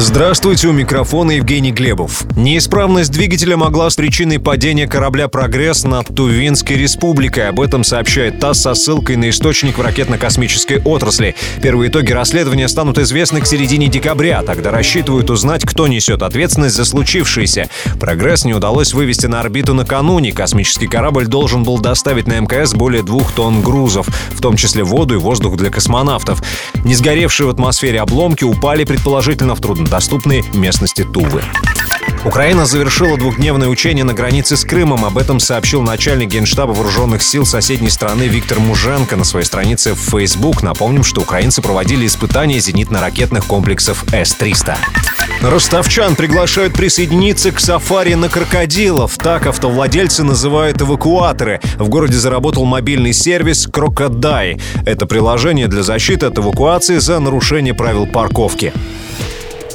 Здравствуйте, у микрофона Евгений Глебов. Неисправность двигателя могла с причиной падения корабля «Прогресс» над Тувинской республикой. Об этом сообщает ТАСС со ссылкой на источник в ракетно-космической отрасли. Первые итоги расследования станут известны к середине декабря. Тогда рассчитывают узнать, кто несет ответственность за случившееся. «Прогресс» не удалось вывести на орбиту накануне. Космический корабль должен был доставить на МКС более двух тонн грузов, в том числе воду и воздух для космонавтов. Не сгоревшие в атмосфере обломки упали предположительно в трудно доступной местности Тувы. Украина завершила двухдневное учение на границе с Крымом. Об этом сообщил начальник генштаба вооруженных сил соседней страны Виктор Муженко на своей странице в Facebook. Напомним, что украинцы проводили испытания зенитно-ракетных комплексов С-300. Ростовчан приглашают присоединиться к сафари на крокодилов. Так автовладельцы называют эвакуаторы. В городе заработал мобильный сервис «Крокодай». Это приложение для защиты от эвакуации за нарушение правил парковки.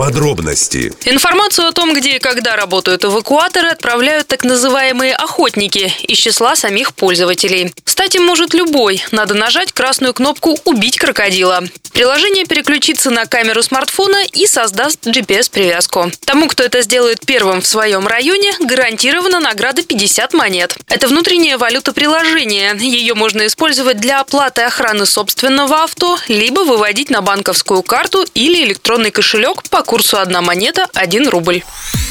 Подробности. Информацию о том, где и когда работают эвакуаторы, отправляют так называемые охотники из числа самих пользователей. Стать им может любой. Надо нажать красную кнопку «Убить крокодила». Приложение переключится на камеру смартфона и создаст GPS-привязку. Тому, кто это сделает первым в своем районе, гарантирована награда 50 монет. Это внутренняя валюта приложения. Ее можно использовать для оплаты охраны собственного авто, либо выводить на банковскую карту или электронный кошелек по курсу одна монета – 1 рубль.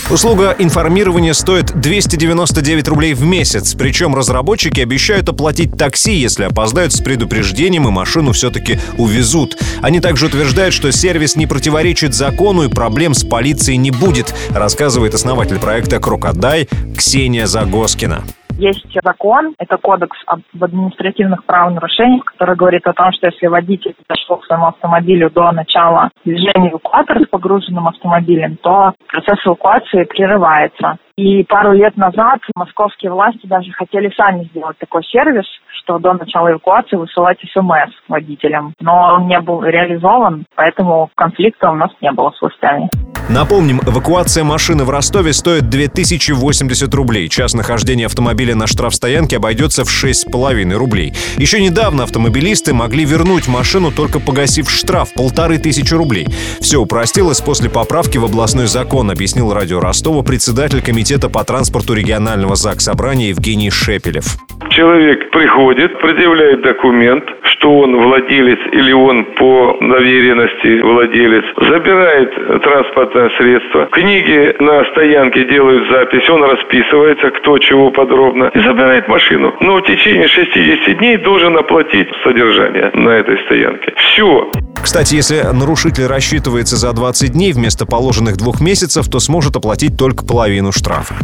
Услуга информирования стоит 299 рублей в месяц. Причем разработчики обещают оплатить такси, если опоздают с предупреждением и машину все-таки увезут. Они также утверждают, что сервис не противоречит закону и проблем с полицией не будет, рассказывает основатель проекта «Крокодай» Ксения Загоскина. Есть закон, это кодекс об административных правонарушениях, который говорит о том, что если водитель подошел к своему автомобилю до начала движения эвакуатора с погруженным автомобилем, то процесс эвакуации прерывается. И пару лет назад московские власти даже хотели сами сделать такой сервис, что до начала эвакуации высылать смс водителям. Но он не был реализован, поэтому конфликта у нас не было с властями. Напомним, эвакуация машины в Ростове стоит 2080 рублей. Час нахождения автомобиля на штрафстоянке обойдется в 6,5 рублей. Еще недавно автомобилисты могли вернуть машину, только погасив штраф – полторы тысячи рублей. Все упростилось после поправки в областной закон, объяснил радио Ростова председатель комитета по транспорту регионального ЗАГС Собрания Евгений Шепелев. Человек приходит, предъявляет документ, что он владелец или он по доверенности владелец, забирает транспортное средство. В на стоянке делают запись, он расписывается, кто чего подробно, и забирает машину. Но в течение 60 дней должен оплатить содержание на этой стоянке. Все. Кстати, если нарушитель рассчитывается за 20 дней вместо положенных двух месяцев, то сможет оплатить только половину штрафа.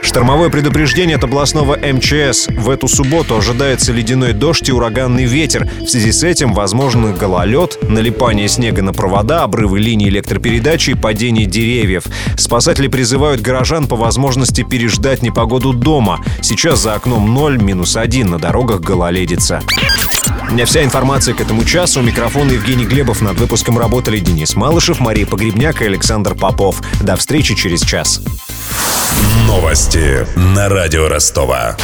Штормовое предупреждение от областного МЧС. В эту субботу ожидается ледяной дождь и ураганный ветер. В связи с этим возможны гололед, налипание снега на провода, обрывы линий электропередачи и падение деревьев. Спасатели призывают горожан по возможности переждать непогоду дома. Сейчас за окном 0, минус 1, на дорогах гололедица. У меня вся информация к этому часу. У микрофона Евгений Глебов. Над выпуском работали Денис Малышев, Мария Погребняк и Александр Попов. До встречи через час. Новости на радио Ростова.